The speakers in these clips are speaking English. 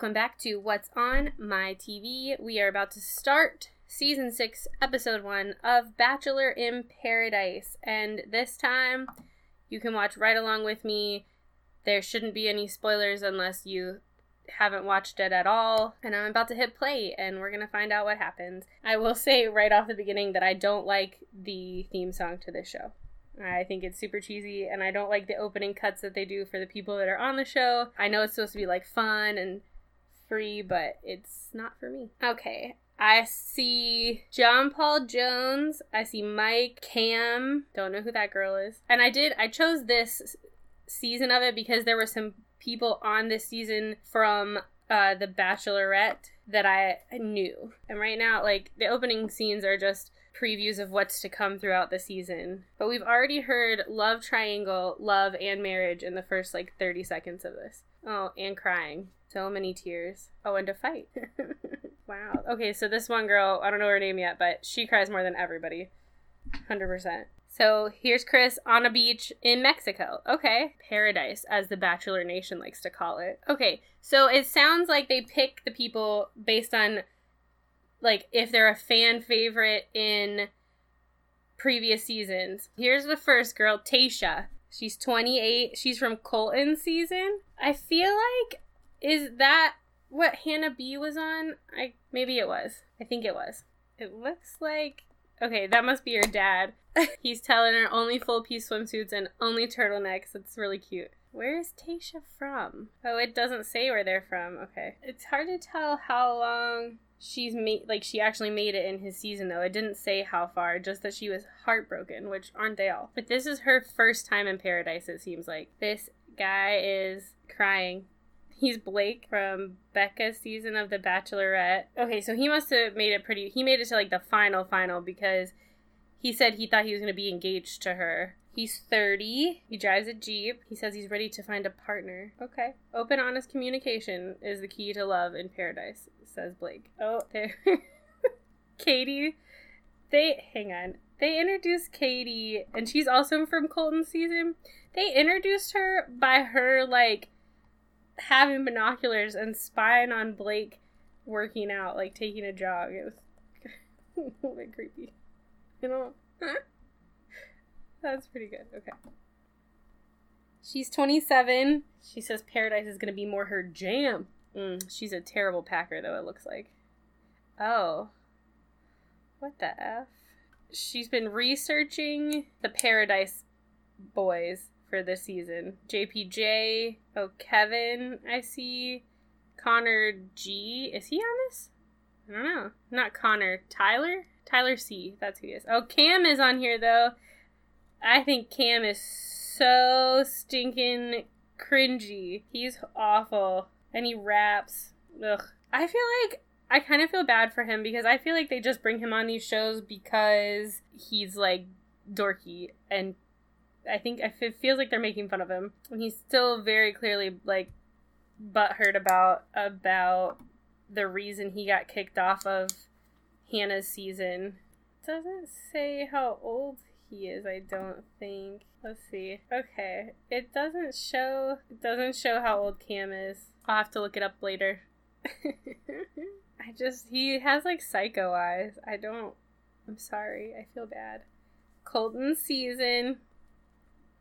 Welcome back to What's on My TV. We are about to start season 6, episode 1 of Bachelor in Paradise. And this time, you can watch right along with me. There shouldn't be any spoilers unless you haven't watched it at all. And I'm about to hit play, and we're going to find out what happens. I will say right off the beginning that I don't like the theme song to this show. I think it's super cheesy, and I don't like the opening cuts that they do for the people that are on the show. I know it's supposed to be like fun and free, but it's not for me. Okay. I see John Paul Jones. I see Mike, Cam. Don't know who that girl is. And I did, I chose this season of it because there were some people on this season from uh, The Bachelorette that I knew. And right now, like, the opening scenes are just previews of what's to come throughout the season. But we've already heard love triangle, love, and marriage in the first, like, 30 seconds of this. Oh, and crying. So many tears. Oh, and to fight. wow. Okay, so this one girl, I don't know her name yet, but she cries more than everybody. 100%. So here's Chris on a beach in Mexico. Okay. Paradise, as the Bachelor Nation likes to call it. Okay, so it sounds like they pick the people based on, like, if they're a fan favorite in previous seasons. Here's the first girl, Tayshia. She's 28. She's from Colton season. I feel like is that what Hannah B was on? I maybe it was. I think it was. It looks like okay, that must be your dad. He's telling her only full piece swimsuits and only turtlenecks. It's really cute. Where is Tayshia from? Oh, it doesn't say where they're from. Okay. It's hard to tell how long she's made like she actually made it in his season though. It didn't say how far, just that she was heartbroken, which aren't they all? But this is her first time in paradise, it seems like. This guy is crying He's Blake from Becca's season of The Bachelorette. Okay, so he must have made it pretty. He made it to like the final, final because he said he thought he was going to be engaged to her. He's 30. He drives a Jeep. He says he's ready to find a partner. Okay. Open, honest communication is the key to love in paradise, says Blake. Oh, there. Katie. They, hang on. They introduced Katie, and she's also from Colton season. They introduced her by her, like, having binoculars and spying on Blake working out, like taking a jog. It was a little bit creepy. You know? That's pretty good. Okay. She's 27. She says Paradise is going to be more her jam. Mm, she's a terrible packer, though, it looks like. Oh. What the F? She's been researching the Paradise boys for this season. JPJ, oh Kevin, I see. Connor G, is he on this? I don't know. Not Connor. Tyler? Tyler C. That's who he is. Oh, Cam is on here though. I think Cam is so stinking cringy. He's awful. And he raps. Ugh. I feel like I kind of feel bad for him because I feel like they just bring him on these shows because he's like dorky and I think it feels like they're making fun of him, and he's still very clearly like butthurt about about the reason he got kicked off of Hannah's season. Doesn't say how old he is. I don't think. Let's see. Okay, it doesn't show. It doesn't show how old Cam is. I'll have to look it up later. I just he has like psycho eyes. I don't. I'm sorry. I feel bad. Colton season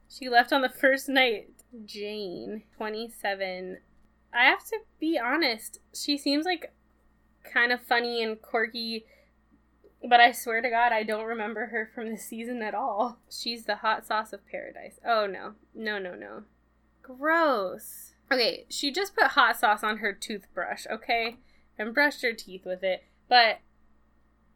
she left on the first night. Jane, 27. I have to be honest, she seems like kind of funny and quirky, but I swear to God, I don't remember her from the season at all. She's the hot sauce of paradise. Oh no. No, no, no. Gross. Okay, she just put hot sauce on her toothbrush, okay? And brushed her teeth with it. But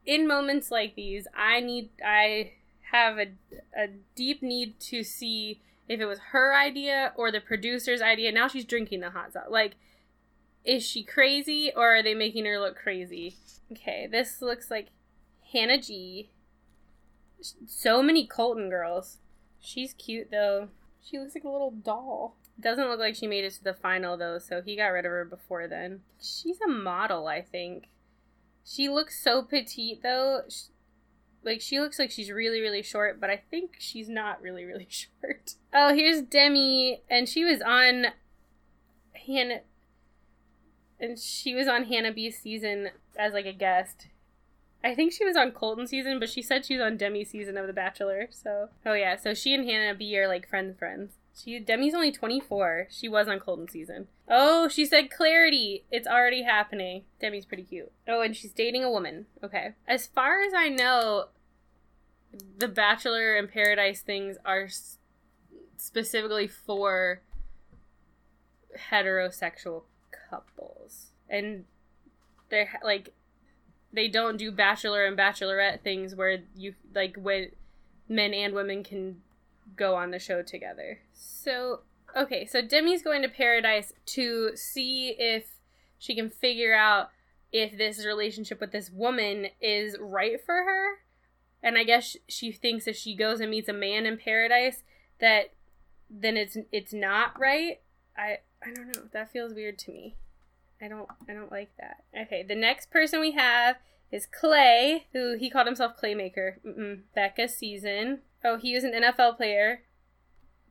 in moments like these, I need I have a, a deep need to see if it was her idea or the producer's idea. Now she's drinking the hot sauce. Like, is she crazy or are they making her look crazy? Okay, this looks like Hannah G. So many Colton girls. She's cute though. She looks like a little doll. Doesn't look like she made it to the final though, so he got rid of her before then. She's a model, I think. She looks so petite though like she looks like she's really really short but i think she's not really really short oh here's demi and she was on hannah and she was on Hannah B's season as like a guest. I think she was on Colton season, but she said she was on Demi season of The Bachelor. So, oh yeah, so she and Hannah B are like friends, friends. She Demi's only 24. She was on Colton season. Oh, she said clarity. It's already happening. Demi's pretty cute. Oh, and she's dating a woman. Okay. As far as I know, the Bachelor in Paradise things are specifically for heterosexual couples. And they're like they don't do bachelor and bachelorette things where you like when men and women can go on the show together. So, okay, so Demi's going to paradise to see if she can figure out if this relationship with this woman is right for her. And I guess she thinks if she goes and meets a man in paradise that then it's it's not right. I I don't know. That feels weird to me. I don't I don't like that. Okay, the next person we have is Clay, who he called himself Claymaker. Mm-mm. Becca season. Oh, he was an NFL player,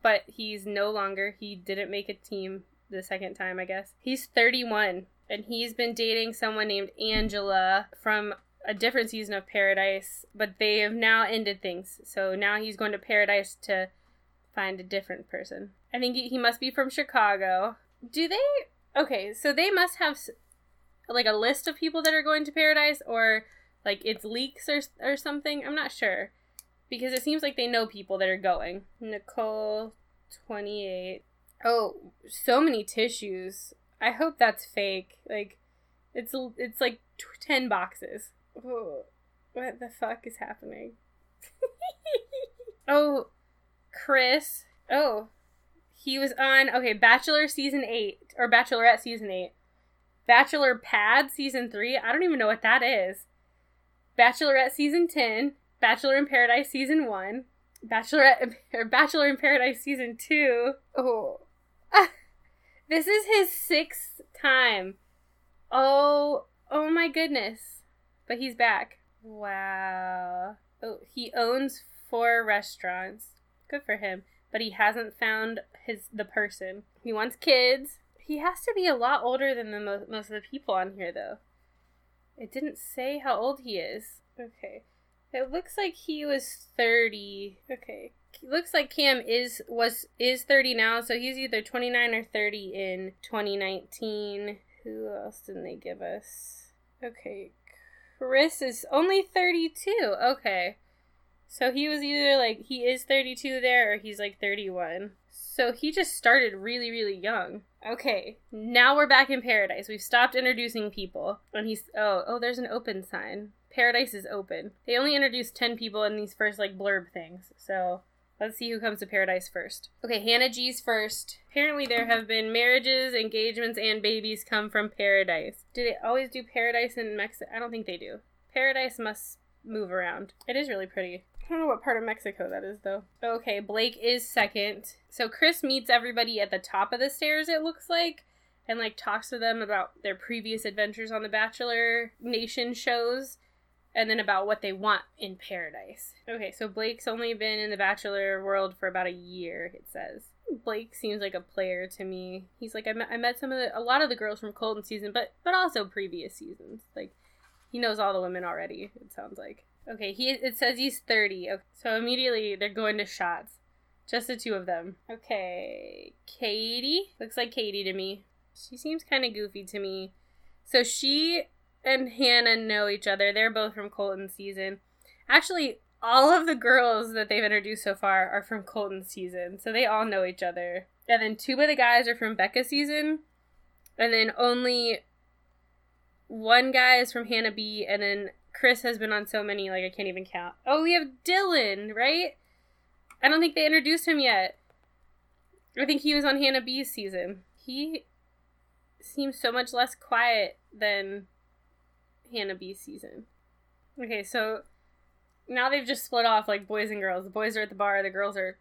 but he's no longer. He didn't make a team the second time, I guess. He's 31, and he's been dating someone named Angela from a different season of Paradise, but they have now ended things. So now he's going to Paradise to find a different person. I think he must be from Chicago. Do they? Okay, so they must have like a list of people that are going to Paradise, or like it's leaks or or something. I'm not sure because it seems like they know people that are going. Nicole, twenty eight. Oh, so many tissues. I hope that's fake. Like, it's it's like t- ten boxes. Oh, what the fuck is happening? oh, Chris. Oh, he was on okay Bachelor season eight or Bachelorette season eight. Bachelor Pad season 3. I don't even know what that is. Bachelorette season 10. Bachelor in Paradise season 1. Bachelorette or Bachelor in Paradise season 2. Oh. this is his sixth time. Oh, oh my goodness. But he's back. Wow. Oh, he owns four restaurants. Good for him. But he hasn't found his the person. He wants kids. He has to be a lot older than the mo- most of the people on here, though. It didn't say how old he is. Okay. It looks like he was 30. Okay. It looks like Cam is was is 30 now, so he's either 29 or 30 in 2019. Who else didn't they give us? Okay. Chris is only 32. Okay. So he was either like he is 32 there or he's like 31. So he just started really really young. Okay, now we're back in paradise. We've stopped introducing people. And he's oh, oh, there's an open sign. Paradise is open. They only introduced 10 people in these first like blurb things. So, let's see who comes to paradise first. Okay, Hannah G's first. Apparently there have been marriages, engagements and babies come from paradise. Do they always do paradise in Mexico? I don't think they do. Paradise must move around. It is really pretty. I don't know what part of Mexico that is though. Okay, Blake is second. So Chris meets everybody at the top of the stairs, it looks like, and like talks to them about their previous adventures on the Bachelor Nation shows and then about what they want in paradise. Okay, so Blake's only been in the Bachelor world for about a year, it says. Blake seems like a player to me. He's like I met, I met some of the a lot of the girls from Colton season, but but also previous seasons. Like he knows all the women already. It sounds like. Okay, he it says he's 30. Okay, so immediately they're going to shots. Just the two of them. Okay, Katie. Looks like Katie to me. She seems kind of goofy to me. So she and Hannah know each other. They're both from Colton season. Actually, all of the girls that they've introduced so far are from Colton season. So they all know each other. And then two of the guys are from Becca season. And then only one guy is from Hannah B. And then Chris has been on so many, like I can't even count. Oh, we have Dylan, right? I don't think they introduced him yet. I think he was on Hannah B's season. He seems so much less quiet than Hannah B's season. Okay, so now they've just split off like boys and girls. The boys are at the bar, the girls are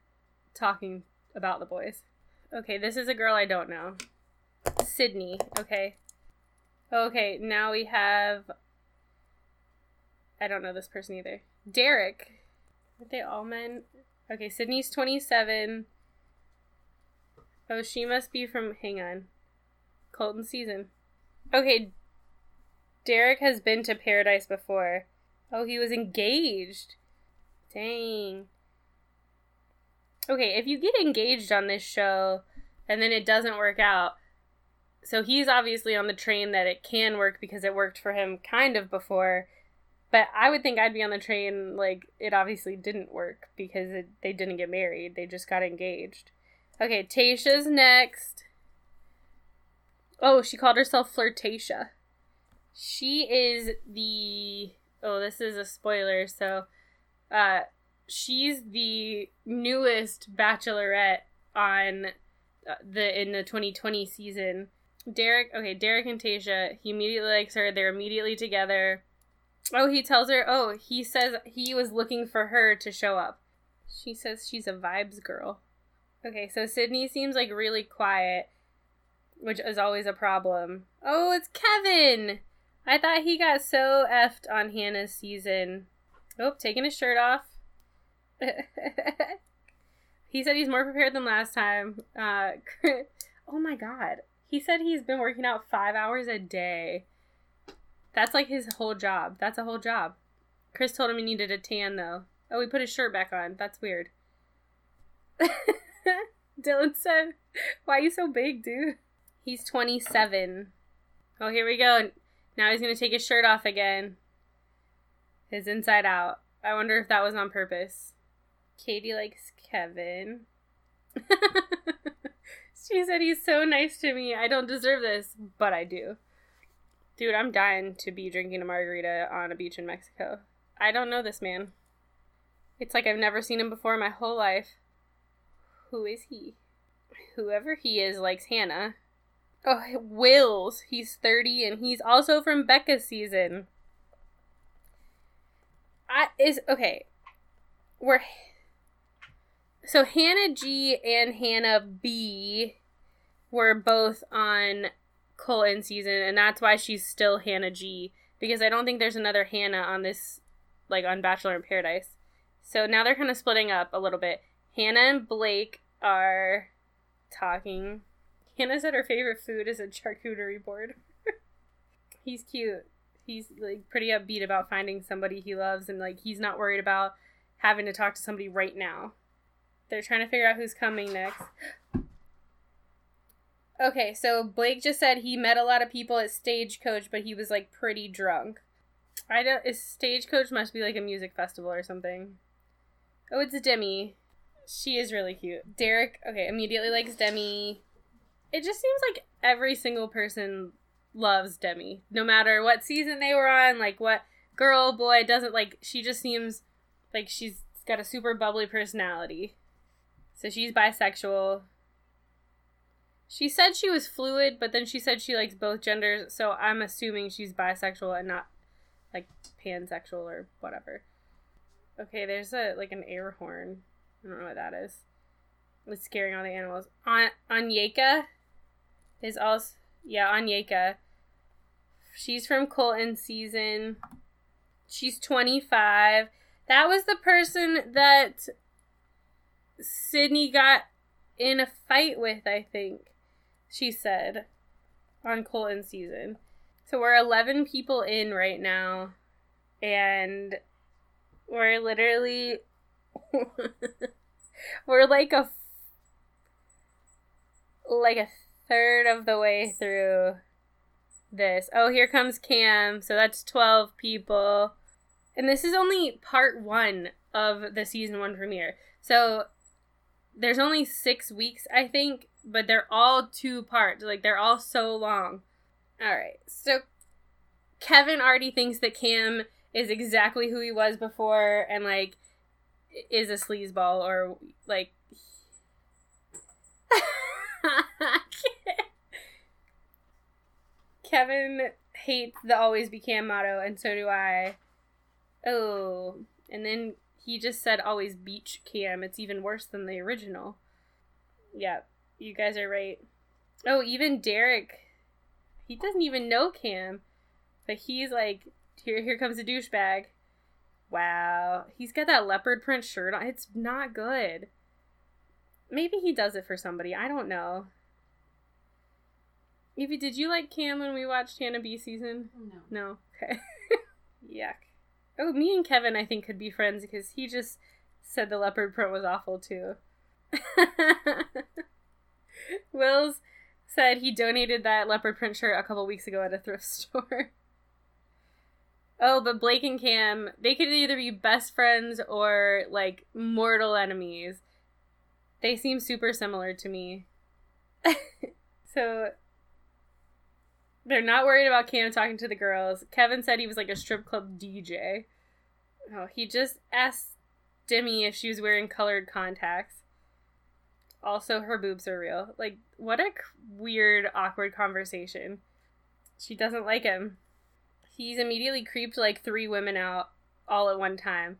talking about the boys. Okay, this is a girl I don't know. Sydney, okay. Okay, now we have I don't know this person either. Derek. Are they all men? Okay, Sydney's 27. Oh, she must be from, hang on, Colton season. Okay, Derek has been to Paradise before. Oh, he was engaged. Dang. Okay, if you get engaged on this show and then it doesn't work out, so he's obviously on the train that it can work because it worked for him kind of before. But I would think I'd be on the train like it obviously didn't work because it, they didn't get married. They just got engaged. Okay, Tayshia's next. Oh, she called herself Flirtatia. She is the oh, this is a spoiler, so uh she's the newest bachelorette on uh, the in the 2020 season. Derek, okay, Derek and Tayshia, he immediately likes her. They're immediately together. Oh, he tells her, oh, he says he was looking for her to show up. She says she's a vibes girl. Okay, so Sydney seems like really quiet, which is always a problem. Oh, it's Kevin! I thought he got so effed on Hannah's season. Oh, taking his shirt off. he said he's more prepared than last time. Uh, oh my god. He said he's been working out five hours a day. That's like his whole job. That's a whole job. Chris told him he needed a tan though. Oh, he put his shirt back on. That's weird. Dylan said, Why are you so big, dude? He's 27. Oh, here we go. Now he's going to take his shirt off again. His inside out. I wonder if that was on purpose. Katie likes Kevin. she said he's so nice to me. I don't deserve this, but I do. Dude, I'm dying to be drinking a margarita on a beach in Mexico. I don't know this man. It's like I've never seen him before in my whole life. Who is he? Whoever he is likes Hannah. Oh, Wills. He's 30 and he's also from Becca's season. I is okay. We're so Hannah G and Hannah B were both on Colton season, and that's why she's still Hannah G. Because I don't think there's another Hannah on this, like on Bachelor in Paradise. So now they're kind of splitting up a little bit. Hannah and Blake are talking. Hannah said her favorite food is a charcuterie board. he's cute. He's like pretty upbeat about finding somebody he loves, and like he's not worried about having to talk to somebody right now. They're trying to figure out who's coming next. Okay, so Blake just said he met a lot of people at Stagecoach, but he was like pretty drunk. I don't. Is Stagecoach must be like a music festival or something. Oh, it's Demi. She is really cute. Derek, okay, immediately likes Demi. It just seems like every single person loves Demi, no matter what season they were on, like what girl, boy, doesn't like. She just seems like she's got a super bubbly personality. So she's bisexual. She said she was fluid, but then she said she likes both genders, so I'm assuming she's bisexual and not like pansexual or whatever. Okay, there's a like an air horn. I don't know what that is. It's scaring all the animals. On Onyeka is also yeah, Onyeka. She's from Colton season. She's 25. That was the person that Sydney got in a fight with, I think she said on Colton season. So we're 11 people in right now, and we're literally. we're like a. like a third of the way through this. Oh, here comes Cam. So that's 12 people. And this is only part one of the season one premiere. So there's only six weeks, I think, but they're all two parts. Like they're all so long. All right. So Kevin already thinks that Cam is exactly who he was before and like is a sleazeball or like Kevin hates the always be Cam motto and so do I. Oh, and then he just said always beach Cam. It's even worse than the original. Yeah, you guys are right. Oh, even Derek, he doesn't even know Cam, but he's like, here, here comes a douchebag. Wow, he's got that leopard print shirt on. It's not good. Maybe he does it for somebody. I don't know. Evie, did you like Cam when we watched Hannah B season? No. No. Okay. Yuck. Oh, me and Kevin, I think, could be friends because he just said the leopard print was awful too. Wills said he donated that leopard print shirt a couple weeks ago at a thrift store. oh, but Blake and Cam, they could either be best friends or like mortal enemies. They seem super similar to me. so they're not worried about Cam talking to the girls. Kevin said he was like a strip club DJ. Oh, he just asked Demi if she was wearing colored contacts. Also, her boobs are real. Like, what a weird, awkward conversation. She doesn't like him. He's immediately creeped like three women out all at one time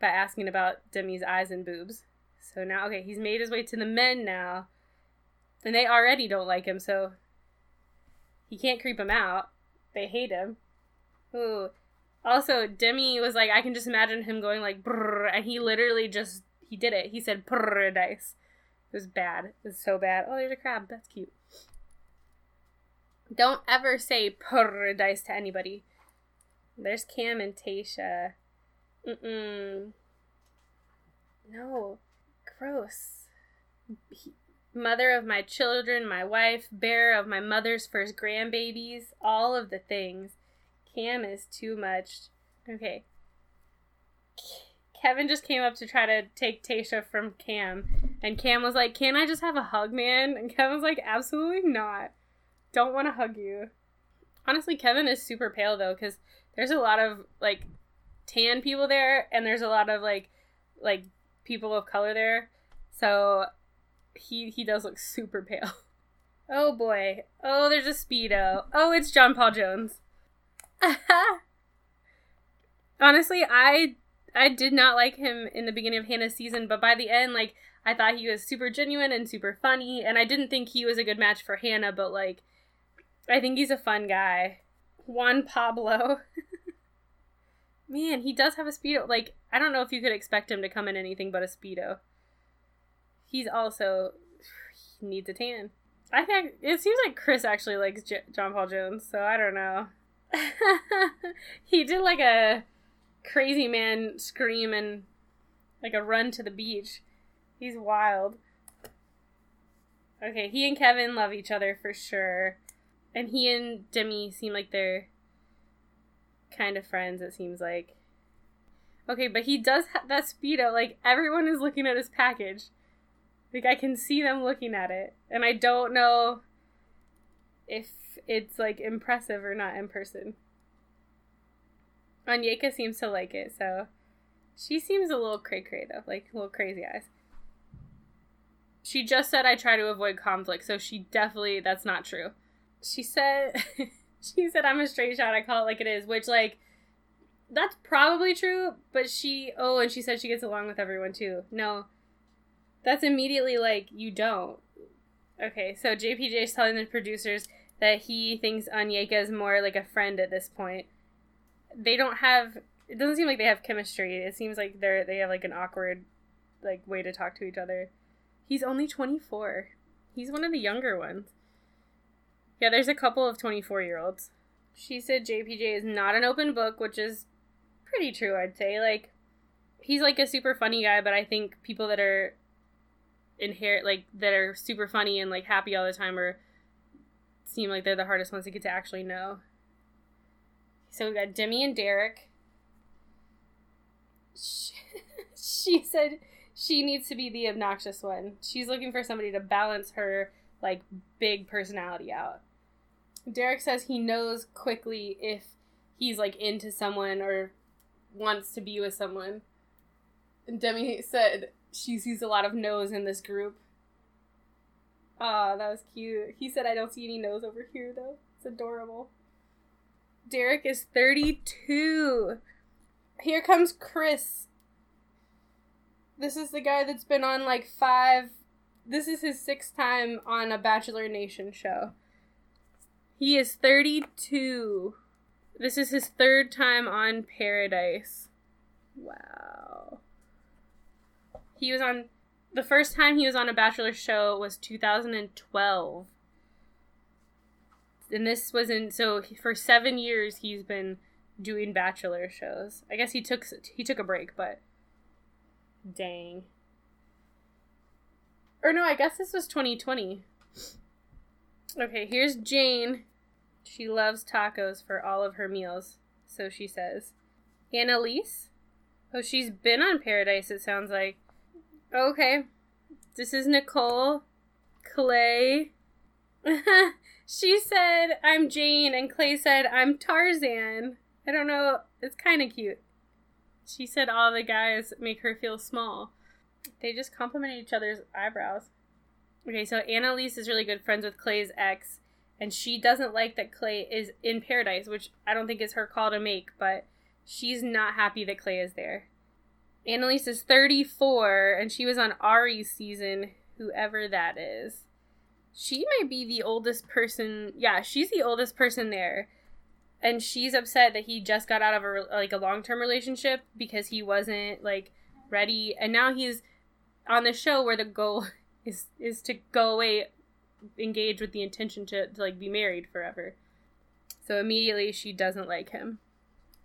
by asking about Demi's eyes and boobs. So now, okay, he's made his way to the men now. And they already don't like him, so he can't creep them out. They hate him. Ooh. Also, Demi was like, I can just imagine him going like, and he literally just, he did it. He said paradise. It was bad. It was so bad. Oh, there's a crab. That's cute. Don't ever say paradise to anybody. There's Cam and Tayshia. Mm-mm. No. Gross. He, mother of my children, my wife, bearer of my mother's first grandbabies, all of the things. Cam is too much. Okay. Kevin just came up to try to take Tayshia from Cam, and Cam was like, Can I just have a hug, man? And Kevin was like, Absolutely not. Don't want to hug you. Honestly, Kevin is super pale though, because there's a lot of like tan people there, and there's a lot of like like people of color there. So he he does look super pale. Oh boy. Oh, there's a speedo. Oh, it's John Paul Jones. Honestly, I I did not like him in the beginning of Hannah's season, but by the end, like I thought he was super genuine and super funny, and I didn't think he was a good match for Hannah, but like I think he's a fun guy. Juan Pablo. Man, he does have a speedo. Like I don't know if you could expect him to come in anything but a speedo. He's also he needs a tan. I think it seems like Chris actually likes J- John Paul Jones, so I don't know. he did like a crazy man scream and like a run to the beach. He's wild. Okay, he and Kevin love each other for sure. And he and Demi seem like they're kind of friends, it seems like. Okay, but he does have that Speedo. Like, everyone is looking at his package. Like, I can see them looking at it. And I don't know if it's, like, impressive or not in person. Onyeka seems to like it, so she seems a little cray cray though, like a little crazy eyes. She just said I try to avoid conflict, so she definitely that's not true. She said she said I'm a straight shot, I call it like it is, which like that's probably true, but she oh, and she said she gets along with everyone too. No. That's immediately like you don't. Okay, so JPJ is telling the producers that he thinks Onyeka is more like a friend at this point they don't have it doesn't seem like they have chemistry. It seems like they're they have like an awkward like way to talk to each other. He's only 24. He's one of the younger ones. Yeah, there's a couple of 24-year-olds. She said JPJ is not an open book, which is pretty true, I'd say. Like he's like a super funny guy, but I think people that are inherit like that are super funny and like happy all the time or seem like they're the hardest ones to get to actually know. So we got Demi and Derek. She, she said she needs to be the obnoxious one. She's looking for somebody to balance her like big personality out. Derek says he knows quickly if he's like into someone or wants to be with someone. And Demi said she sees a lot of no's in this group. Ah, that was cute. He said I don't see any no's over here though. It's adorable. Derek is 32. Here comes Chris. This is the guy that's been on like five. This is his sixth time on a Bachelor Nation show. He is 32. This is his third time on Paradise. Wow. He was on. The first time he was on a Bachelor show was 2012. and this was in so for seven years he's been doing bachelor shows. I guess he took he took a break, but dang. Or no, I guess this was 2020. Okay, here's Jane. She loves tacos for all of her meals, so she says. Annaliese? Oh, she's been on Paradise, it sounds like. Okay. This is Nicole. Clay. she said, I'm Jane, and Clay said, I'm Tarzan. I don't know. It's kind of cute. She said all the guys make her feel small. They just compliment each other's eyebrows. Okay, so Annaliese is really good friends with Clay's ex, and she doesn't like that Clay is in paradise, which I don't think is her call to make, but she's not happy that Clay is there. Annaliese is 34, and she was on Arie's season, whoever that is. She might be the oldest person. Yeah, she's the oldest person there. And she's upset that he just got out of a like a long-term relationship because he wasn't like ready and now he's on the show where the goal is is to go away engage with the intention to, to like be married forever. So immediately she doesn't like him.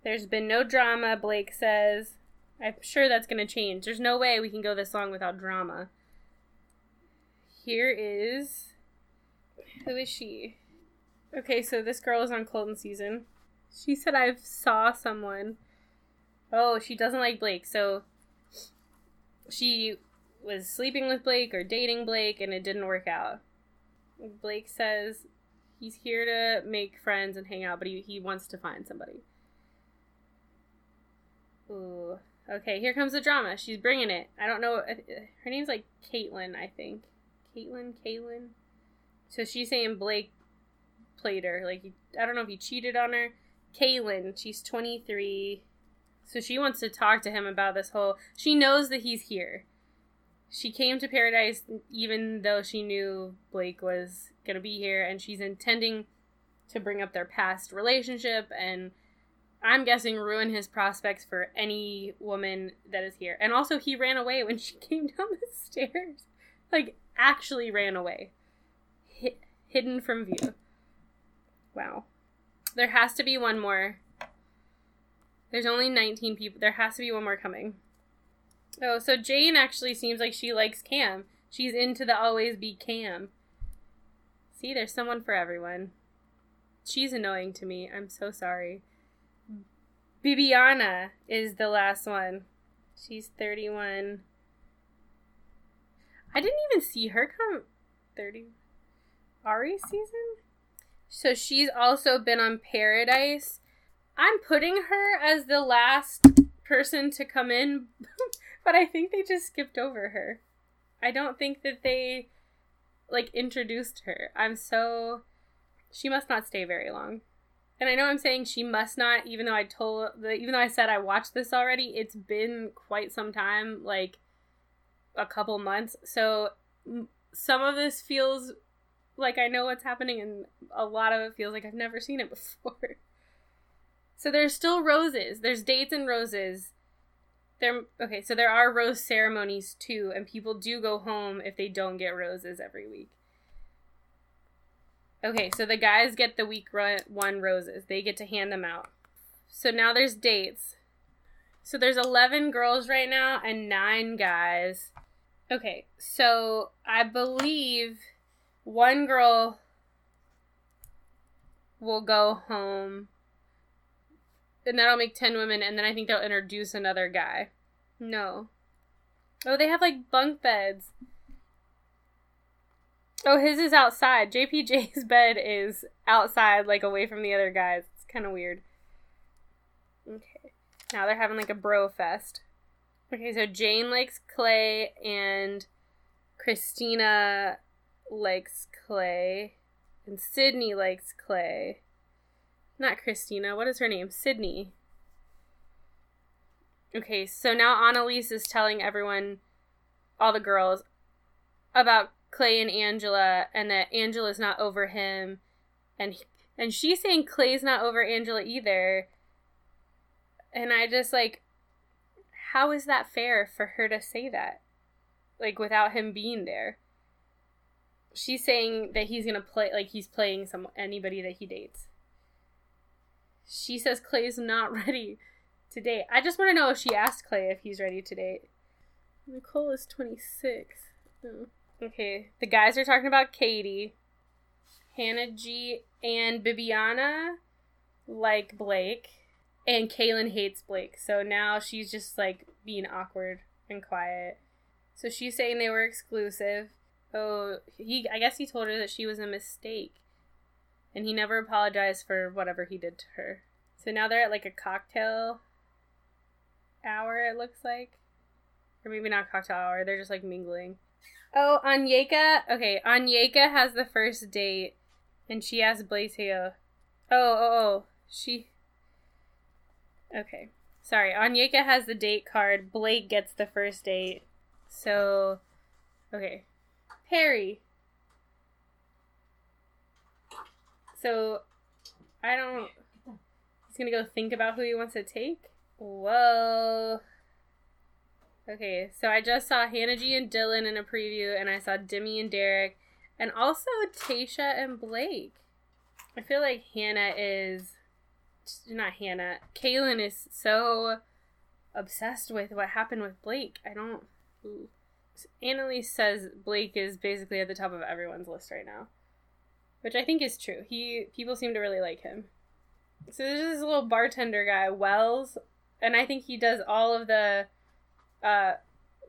There's been no drama, Blake says. I'm sure that's going to change. There's no way we can go this long without drama. Here is. Who is she? Okay, so this girl is on Colton season. She said I saw someone. Oh, she doesn't like Blake, so she was sleeping with Blake or dating Blake and it didn't work out. Blake says he's here to make friends and hang out, but he, he wants to find somebody. Ooh. Okay, here comes the drama. She's bringing it. I don't know. Uh, her name's like Caitlin, I think. Caitlin, Caitlin. So she's saying Blake played her. Like, I don't know if he cheated on her. Caitlin, she's 23. So she wants to talk to him about this whole. She knows that he's here. She came to Paradise even though she knew Blake was going to be here, and she's intending to bring up their past relationship and I'm guessing ruin his prospects for any woman that is here. And also, he ran away when she came down the stairs. Like, actually ran away. H- hidden from view. Wow. There has to be one more. There's only 19 people. There has to be one more coming. Oh, so Jane actually seems like she likes Cam. She's into the always be Cam. See, there's someone for everyone. She's annoying to me. I'm so sorry. Bibiana is the last one. She's 31. I didn't even see her come 30 Arie season. So she's also been on Paradise. I'm putting her as the last person to come in, but I think they just skipped over her. I don't think that they like introduced her. I'm so she must not stay very long. And I know I'm saying she must not, even though I told, even though I said I watched this already. It's been quite some time, like a couple months. So some of this feels like I know what's happening, and a lot of it feels like I've never seen it before. so there's still roses. There's dates and roses. There, okay, so there are rose ceremonies too, and people do go home if they don't get roses every week. Okay, so the guys get the week one roses. They get to hand them out. So now there's dates. So there's 11 girls right now and 9 guys. Okay, so I believe one girl will go home. And that'll make 10 women, and then I think they'll introduce another guy. No. Oh, they have like bunk beds. Oh, his is outside. JPJ's bed is outside, like away from the other guys. It's kind of weird. Okay. Now they're having like a bro fest. Okay, so Jane likes Clay and Christina likes Clay and Sydney likes Clay. Not Christina. What is her name? Sydney. Okay, so now Annaliese is telling everyone, all the girls, about Clay and Angela, and that Angela's not over him, and and she's saying Clay's not over Angela either. And I just like, how is that fair for her to say that, like without him being there? she's saying that he's gonna play like he's playing some anybody that he dates. She says Clay's not ready to date. I just want to know if she asked Clay if he's ready to date. Nicole is 26. Oh. Okay, the guys are talking about Katie. Hannah G and Bibiana like Blake. And Caelynn hates Blake. So now she's just like being awkward and quiet. So she's saying they were exclusive. Oh, he I guess he told her that she was a mistake. And he never apologized for whatever he did to her. So now they're at like a cocktail hour, it looks like. Or maybe not cocktail hour, they're just like mingling. Oh, Onyeka. Okay, Onyeka has the first date, and she asks Blake to. Oh, oh, oh. She. Okay. Sorry, Onyeka has the date card. Blake gets the first date. So. Okay. Perry. So. I don't. He's gonna go think about who he wants to take? Whoa. Okay, so I just saw Hannah G and Dylan in a preview, and I saw Demi and Derek, and also Tayshia and Blake. I feel like Hannah is not Hannah. Caelynn is so obsessed with what happened with Blake. I don't. Annaliese says Blake is basically at the top of everyone's list right now, which I think is true. He people seem to really like him. So there's this little bartender guy, Wells, and I think he does all of the uh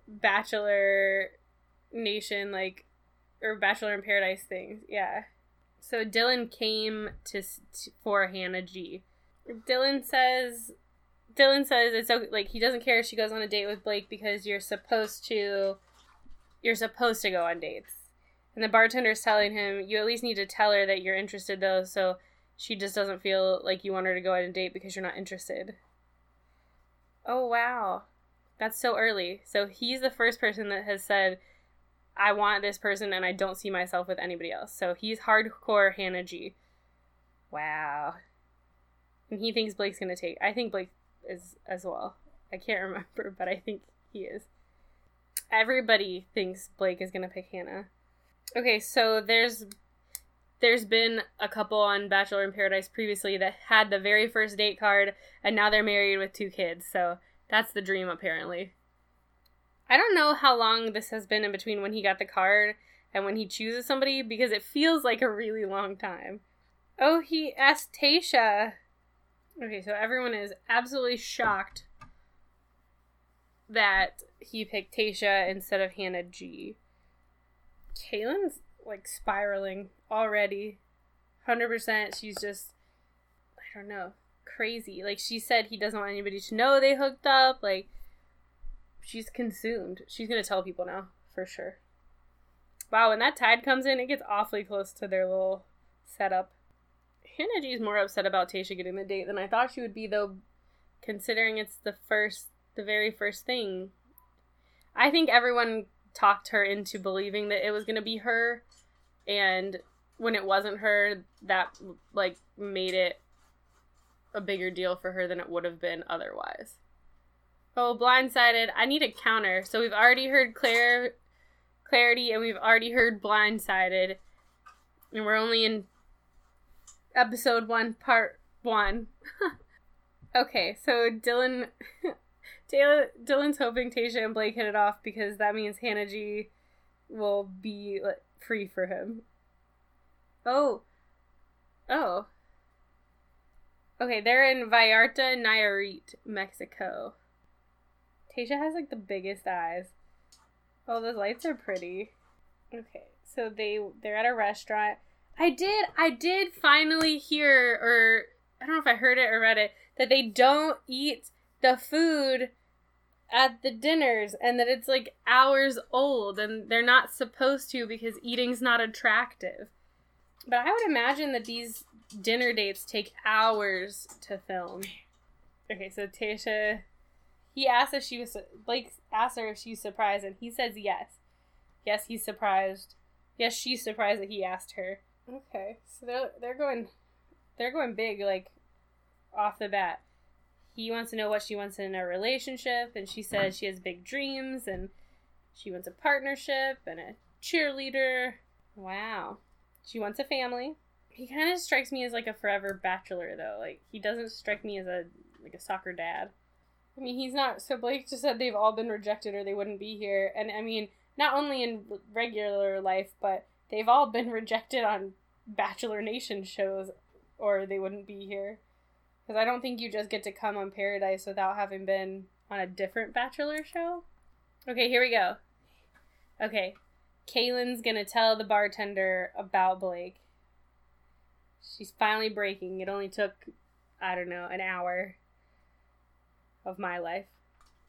Bachelor Nation like or Bachelor in Paradise things. Yeah. So Dylan came to, to for Hannah G. Dylan says Dylan says it's okay, like he doesn't care if she goes on a date with Blake because you're supposed to you're supposed to go on dates. And the bartender's telling him you at least need to tell her that you're interested though so she just doesn't feel like you want her to go on a date because you're not interested. Oh wow. That's so early. So he's the first person that has said I want this person and I don't see myself with anybody else. So he's hardcore Hannah G. Wow. And he thinks Blake's gonna take. I think Blake is as well. I can't remember, but I think he is. Everybody thinks Blake is gonna pick Hannah. Okay, so there's there's been a couple on Bachelor in Paradise previously that had the very first date card and now they're married with two kids. So that's the dream apparently. I don't know how long this has been in between when he got the card and when he chooses somebody because it feels like a really long time. Oh, he asked Tayshia Okay, so everyone is absolutely shocked that he picked Tayshia instead of Hannah G. Caelynn's like spiraling already. 100%. She's just, I don't know, crazy. Like she said, he doesn't want anybody to know they hooked up. Like, she's consumed. She's going to tell people now, for sure. Wow, when that tide comes in, it gets awfully close to their little setup. Hannah G is more upset about Tayshia getting the date than I thought she would be, though, considering it's the first, the very first thing. I think everyone talked her into believing that it was going to be her, and when it wasn't her, that, like, made it a bigger deal for her than it would have been otherwise. Oh, blindsided. I need a counter. So we've already heard Claire clarity and we've already heard blindsided. And we're only in episode one, part one. okay, so Dylan, Dylan's hoping Tayshia and Blake hit it off because that means Hannah G will be like, free for him. Oh, oh. Okay, they're in Vallarta, Nayarit, Mexico. Tayshia has like the biggest eyes. Oh, those lights are pretty. Okay, so they they're at a restaurant. I did, I did finally hear, or I don't know if I heard it or read it, that they don't eat the food at the dinners and that it's like hours old and they're not supposed to because eating's not attractive. But I would imagine that these dinner dates take hours to film. Okay, so Tayshia, he asked if she was, Blake asked her if she's surprised and he says yes. Yes, he's surprised. Yes, she's surprised that he asked her. Okay, so they're they're going they're going big like off the bat. He wants to know what she wants in a relationship, and she says she has big dreams and she wants a partnership and a cheerleader. Wow. She wants a family. He kind of strikes me as like a forever bachelor though. Like he doesn't strike me as a like a soccer dad. I mean, he's not. So Blake just said they've all been rejected or they wouldn't be here. And I mean, not only in regular life, but they've all been rejected on Bachelor Nation shows or they wouldn't be here. Because I don't think you just get to come on Paradise without having been on a different Bachelor show. Okay, here we go. Okay, Caelynn's gonna tell the bartender about Blake. She's finally breaking. It only took, I don't know, an hour of my life.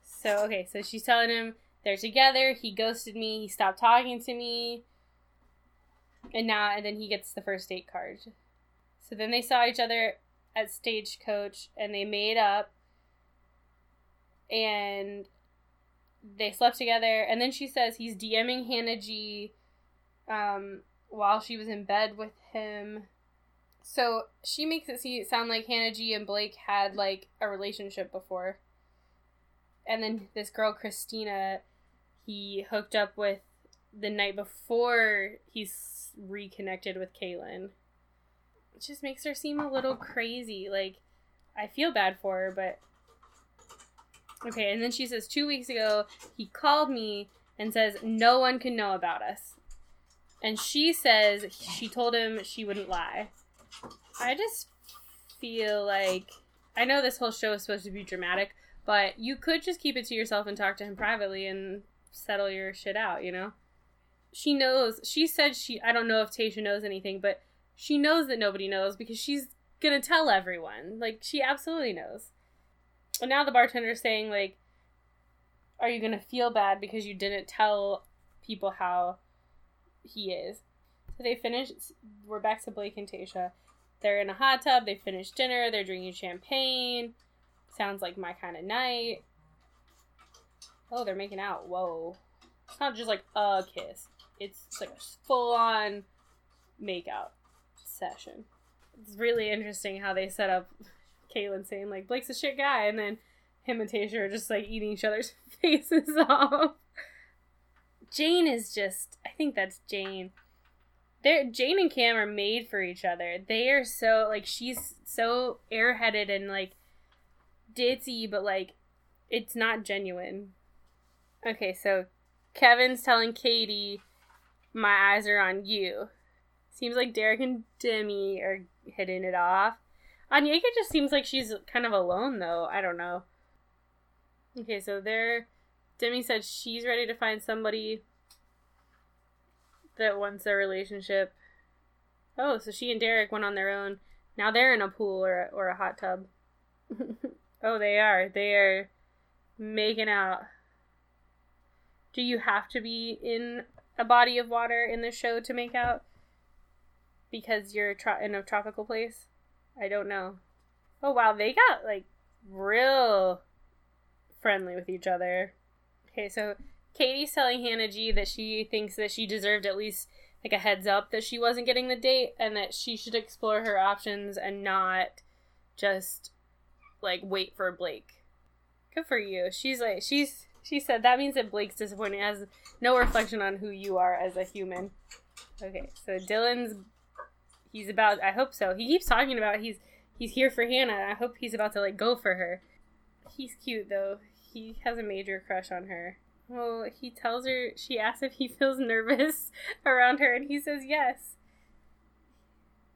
So, okay, so she's telling him they're together. He ghosted me. He stopped talking to me. And now, and then he gets the first date card. So then they saw each other at Stagecoach and they made up. And they slept together. And then she says he's DMing Hannah G um, while she was in bed with him. So she makes it see sound like Hannah G and Blake had like a relationship before. And then this girl Kristina he hooked up with the night before he's reconnected with Caelynn. It just makes her seem a little crazy. Like I feel bad for her, but okay, and then she says 2 weeks ago he called me and says no one can know about us. And she says she told him she wouldn't lie. I just feel like I know this whole show is supposed to be dramatic, but you could just keep it to yourself and talk to him privately and settle your shit out, you know? She knows. She said she I don't know if Tayshia knows anything, but she knows that nobody knows because she's going to tell everyone. Like she absolutely knows. And now the bartender's saying like are you going to feel bad because you didn't tell people how he is? So they finish we're back to Blake and Tayshia they're in a hot tub, they finish dinner, they're drinking champagne. Sounds like my kind of night. Oh, they're making out. Whoa. It's not just like a kiss. It's like a full on makeout session. It's really interesting how they set up Caelynn saying like Blake's a shit guy and then him and Tayshia are just like eating each other's faces off. Jane is just I think that's Jane they're Jane and Cam are made for each other. They are so like she's so airheaded and like ditzy, but like it's not genuine. Okay, so Kevin's telling Katie, "My eyes are on you." Seems like Derek and Demi are hitting it off. Onyeka just seems like she's kind of alone though. I don't know. Okay, so there, Demi said she's ready to find somebody that wants a relationship. Oh, so she and Derek went on their own. Now they're in a pool or a, or a hot tub. oh, they are. They are making out. Do you have to be in a body of water in the show to make out? Because you're tro- in a tropical place? I don't know. Oh, wow. They got, like, real friendly with each other. Okay, so Katie's telling Hannah G that she thinks that she deserved at least like a heads up that she wasn't getting the date and that she should explore her options and not just like wait for Blake. Good for you. She's like she's she said that means that Blake's disappointing has no reflection on who you are as a human. Okay, so Dylan's he's about I hope so. He keeps talking about he's he's here for Hannah. I hope he's about to like go for her. He's cute though. He has a major crush on her. Well, he tells her, she asks if he feels nervous around her, and he says yes.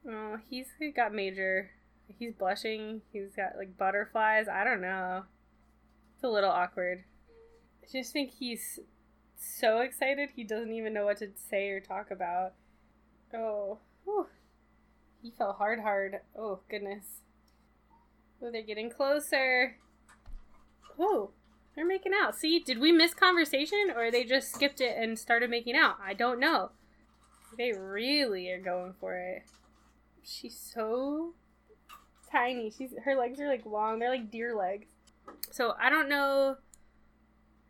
Oh, he's got major. He's blushing. He's got like butterflies. I don't know. It's a little awkward. I just think he's so excited he doesn't even know what to say or talk about. Oh, whew. he fell hard, hard. Oh, goodness. Oh, they're getting closer. Oh, they're making out. See, did we miss conversation or they just skipped it and started making out? I don't know. They really are going for it. She's so tiny. She's her legs are like long. They're like deer legs. So I don't know.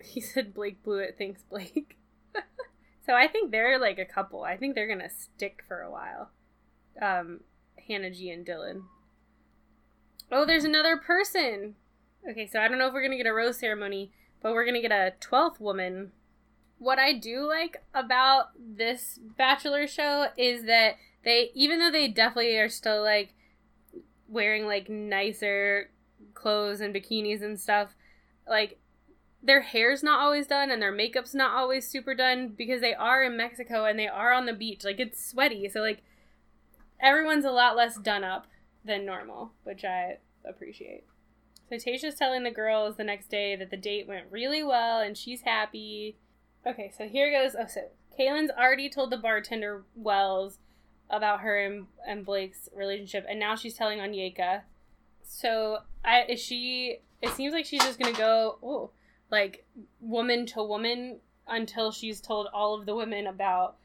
He said Blake blew it. thinks Blake. so I think they're like a couple. I think they're gonna stick for a while. Um, Hannah G and Dylan. Oh, there's another person. Okay, so I don't know if we're gonna get a rose ceremony, but we're gonna get a twelfth woman. what I do like about this Bachelor show is that they, even though they definitely are still like wearing like nicer clothes and bikinis and stuff, like their hair's not always done and their makeup's not always super done because they are in Mexico and they are on the beach. Like it's sweaty, so like everyone's a lot less done up than normal, which I appreciate. So Tayshia's telling the girls the next day that the date went really well and she's happy. Okay, so here goes. Oh, so Caelynn's already told the bartender Wells about her and, and Blake's relationship, and now she's telling on Onyeka. So I is she? It seems like she's just gonna go. Oh, like woman to woman until she's told all of the women about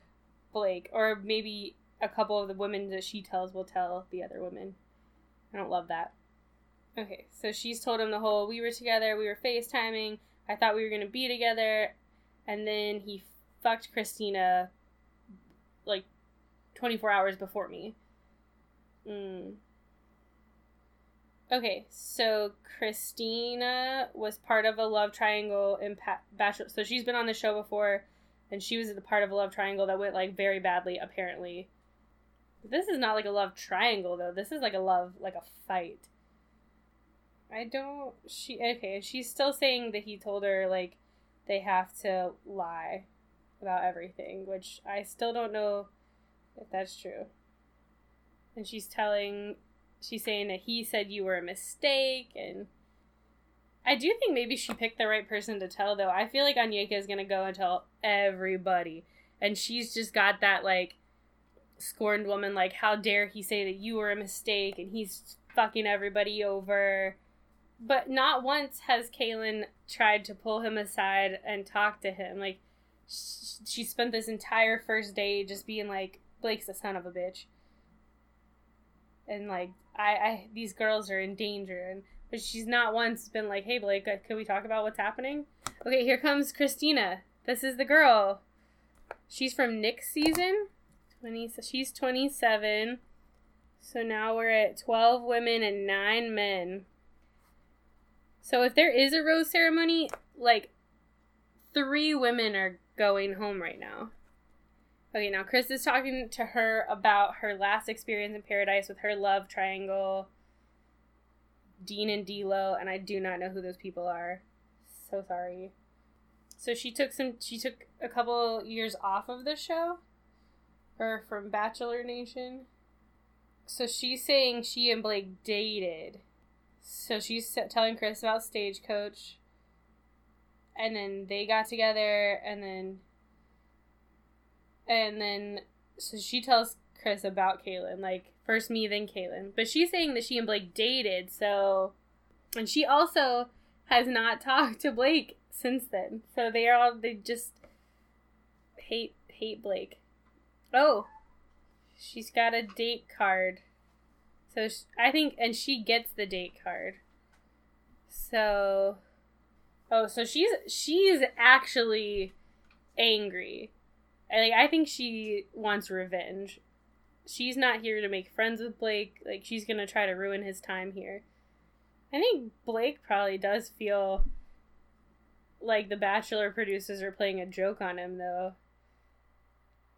Blake, or maybe a couple of the women that she tells will tell the other women. I don't love that. Okay, so she's told him the whole we were together, we were FaceTiming, I thought we were gonna be together, and then he fucked Kristina like 24 hours before me. Mm. Okay, so Kristina was part of a love triangle in pa- Bachelor. So she's been on the show before, and she was the part of a love triangle that went like very badly, apparently. This is not like a love triangle though. This is like a love, like a fight. I don't. She okay. She's still saying that he told her like they have to lie about everything, which I still don't know if that's true. And she's telling she's saying that he said you were a mistake and I do think maybe she picked the right person to tell though. I feel like Onyeka is gonna go and tell everybody. And she's just got that like scorned woman, like, how dare he say that you were a mistake and he's fucking everybody over. But not once has Caelynn tried to pull him aside and talk to him. Like, she spent this entire first day just being like, Blake's a son of a bitch. And like I, I these girls are in danger and but she's not once been like, "Hey Blake, uh, can we talk about what's happening?" Okay, here comes Kristina. This is the girl. She's from Nick's season. 20 so she's 27. So now we're at 12 women and 9 men. So if there is a rose ceremony, like 3 women are going home right now. Okay, now Chris is talking to her about her last experience in paradise with her love triangle, Dean and D'Lo, and I do not know who those people are. So sorry. So she took some. She took a couple years off of the show, or from Bachelor Nation. So she's saying she and Blake dated. So she's telling Chris about Stagecoach, and then they got together, and then and then so she tells Chris about Caelynn, like first me then Caelynn, but she's saying that she and Blake dated, so and she also has not talked to Blake since then. So they are all they just hate hate Blake. Oh, she's got a date card. So she, I think, and she gets the date card. So, oh, so she's she's actually angry like I think she wants revenge. She's not here to make friends with Blake. Like she's gonna try to ruin his time here. I think Blake probably does feel like the Bachelor producers are playing a joke on him though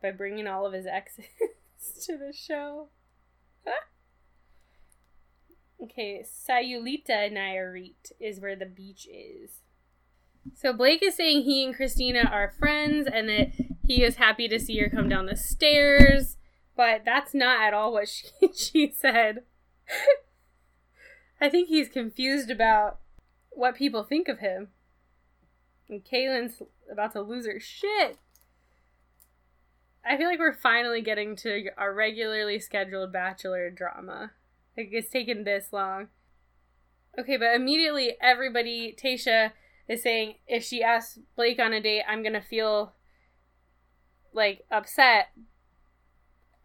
by bringing all of his exes to the show. okay, Sayulita Nayarit is where the beach is. So Blake is saying he and Kristina are friends and that he is happy to see her come down the stairs, but that's not at all what she, she said. I think he's confused about what people think of him. And Caelynn's about to lose her shit. I feel like we're finally getting to our regularly scheduled bachelor drama. Like it's taken this long. Okay, but immediately everybody, Tayshia is saying if she asks Blake on a date, I'm gonna feel like upset.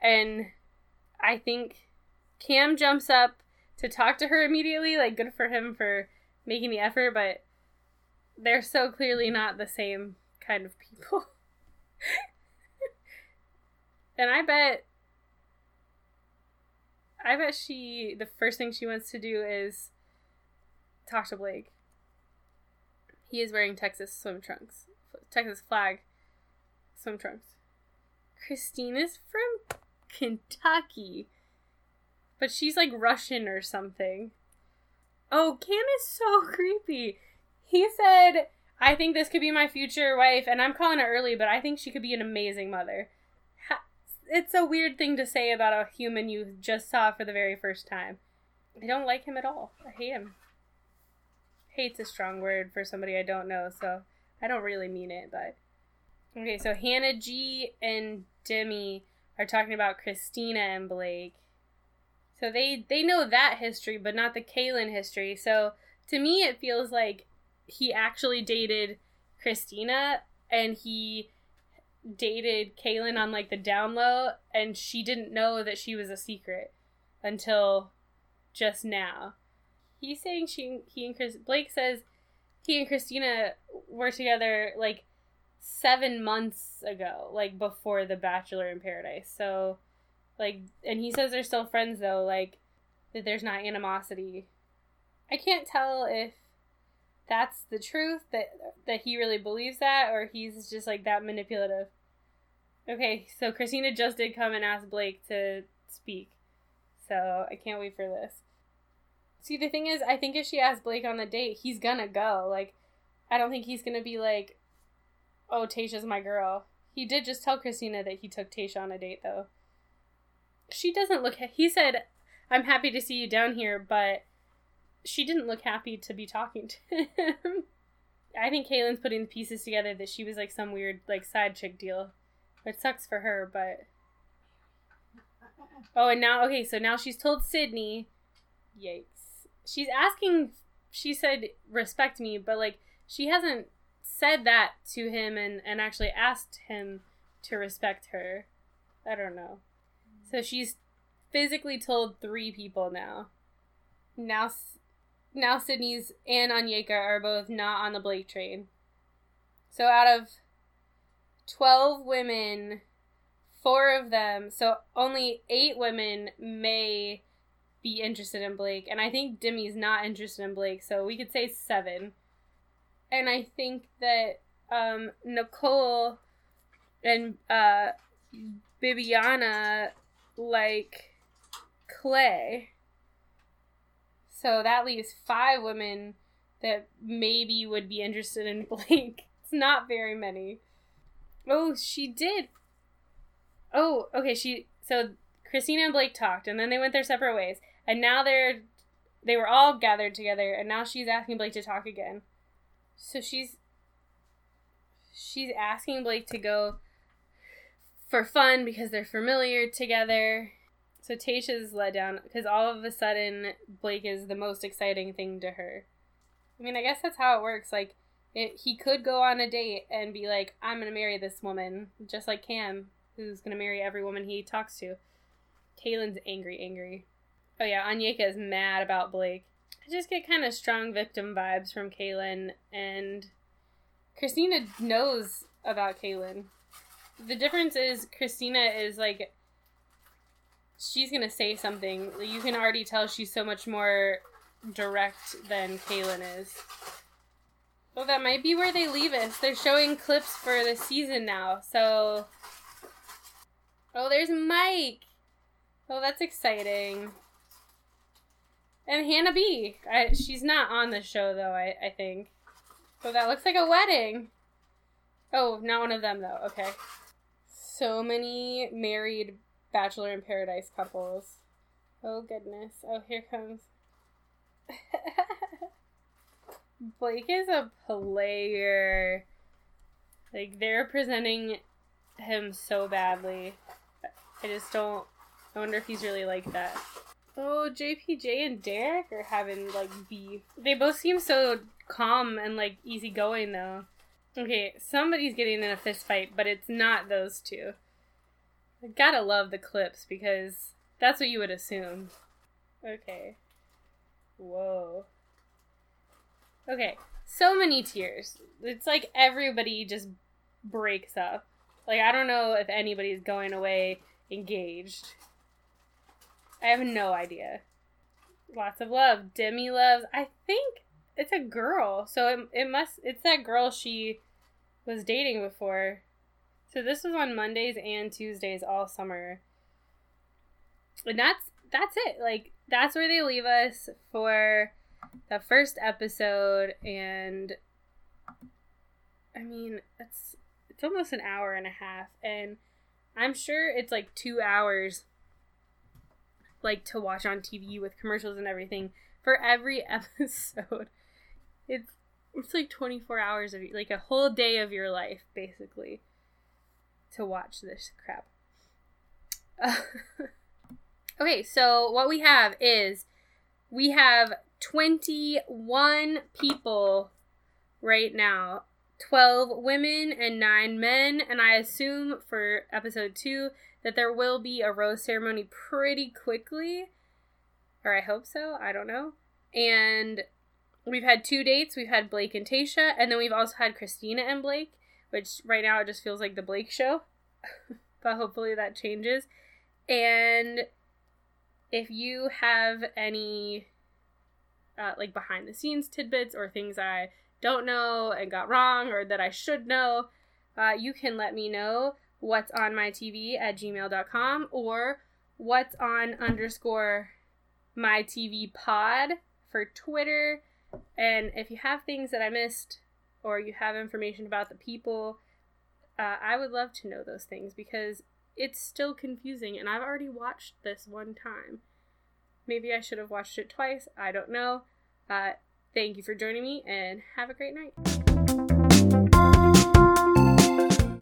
And I think Cam jumps up to talk to her immediately. Like, good for him for making the effort, but they're so clearly not the same kind of people. and I bet. I bet she. The first thing she wants to do is talk to Blake. He is wearing Texas swim trunks, Texas flag swim trunks. Kristina's from Kentucky. But she's like Russian or something. Oh, Cam is so creepy. He said, I think this could be my future wife, and I'm calling it early, but I think she could be an amazing mother. It's a weird thing to say about a human you just saw for the very first time. I don't like him at all. I hate him. Hate's a strong word for somebody I don't know, so I don't really mean it, but. Okay, so Hannah G and Demi are talking about Kristina and Blake. So they they know that history, but not the Caelynn history. So to me, it feels like he actually dated Kristina, and he dated Caelynn on like the down low, and she didn't know that she was a secret until just now. He's saying she he and Chris Blake says he and Kristina were together like seven months ago, like before the Bachelor in Paradise. So, like, and he says they're still friends though, like that there's not animosity. I can't tell if that's the truth that that he really believes that or he's just like that manipulative. Okay, so Kristina just did come and ask Blake to speak. So I can't wait for this. See, the thing is, I think if she asks Blake on the date, he's gonna go. Like, I don't think he's gonna be like, oh, Tayshia's my girl. He did just tell Kristina that he took Tayshia on a date, though. She doesn't look. He said, I'm happy to see you down here, but she didn't look happy to be talking to him. I think Caelynn's putting the pieces together that she was like some weird, like, side chick deal. It sucks for her, but. Oh, and now, okay, so now she's told Sydney. Yikes. She's asking, she said, respect me, but, like, she hasn't said that to him and, and actually asked him to respect her. I don't know. So she's physically told three people now. Now, now Sydney's and Onyeka are both not on the Blake train. So out of 12 women, four of them, so only eight women may be interested in Blake. And I think Demi's not interested in Blake, so we could say seven and I think that um, Nicole and uh, Bibiana like Clay. So that leaves five women that maybe would be interested in Blake. It's not very many. Oh, she did. Oh, okay. She so Kristina and Blake talked, and then they went their separate ways, and now they're they were all gathered together, and now she's asking Blake to talk again. So she's she's asking Blake to go for fun because they're familiar together. So Tayshia's let down because all of a sudden Blake is the most exciting thing to her. I mean, I guess that's how it works. Like, it, he could go on a date and be like, "I'm gonna marry this woman," just like Cam, who's gonna marry every woman he talks to. Caelynn's angry, angry. Oh yeah, Onyeka is mad about Blake. I just get kind of strong victim vibes from Caelynn, and Kristina knows about Caelynn. The difference is Kristina is like she's gonna say something. You can already tell she's so much more direct than Caelynn is. Well, that might be where they leave us. They're showing clips for the season now, so. Oh, there's Mike! Oh, that's exciting. And Hannah B. I, she's not on the show though. I I think. So that looks like a wedding. Oh, not one of them though. Okay. So many married Bachelor in Paradise couples. Oh goodness. Oh, here comes. Blake is a player. Like they're presenting him so badly. I just don't. I wonder if he's really like that. Oh, JPJ and Derek are having like beef. They both seem so calm and like easygoing though. Okay, somebody's getting in a fist fight, but it's not those two. I gotta love the clips because that's what you would assume. Okay. Whoa. Okay, so many tears. It's like everybody just breaks up. Like, I don't know if anybody's going away engaged. I have no idea. Lots of love. Demi loves. I think it's a girl, so it, it must. It's that girl she was dating before. So this was on Mondays and Tuesdays all summer. And that's that's it. Like that's where they leave us for the first episode and I mean, it's it's almost an hour and a half and I'm sure it's like 2 hours like to watch on TV with commercials and everything for every episode. It's it's like 24 hours of like a whole day of your life basically to watch this crap. Okay, so what we have is we have 21 people right now. 12 women and 9 men and i assume for episode 2 that there will be a rose ceremony pretty quickly. Or i hope so i don't know. And we've had two dates. We've had blake and tayshia and then we've also had kristina and blake which right now it just feels like the blake show. But hopefully that changes. And if you have any uh, like behind the scenes tidbits or things I don't know and got wrong or that I should know, uh, you can let me know what's on my TV at gmail.com or what's on underscore my TV pod for Twitter. And if you have things that I missed or you have information about the people, uh, I would love to know those things because it's still confusing and I've already watched this one time. Maybe I should have watched it twice. I don't know. Uh, thank you for joining me and have a great night.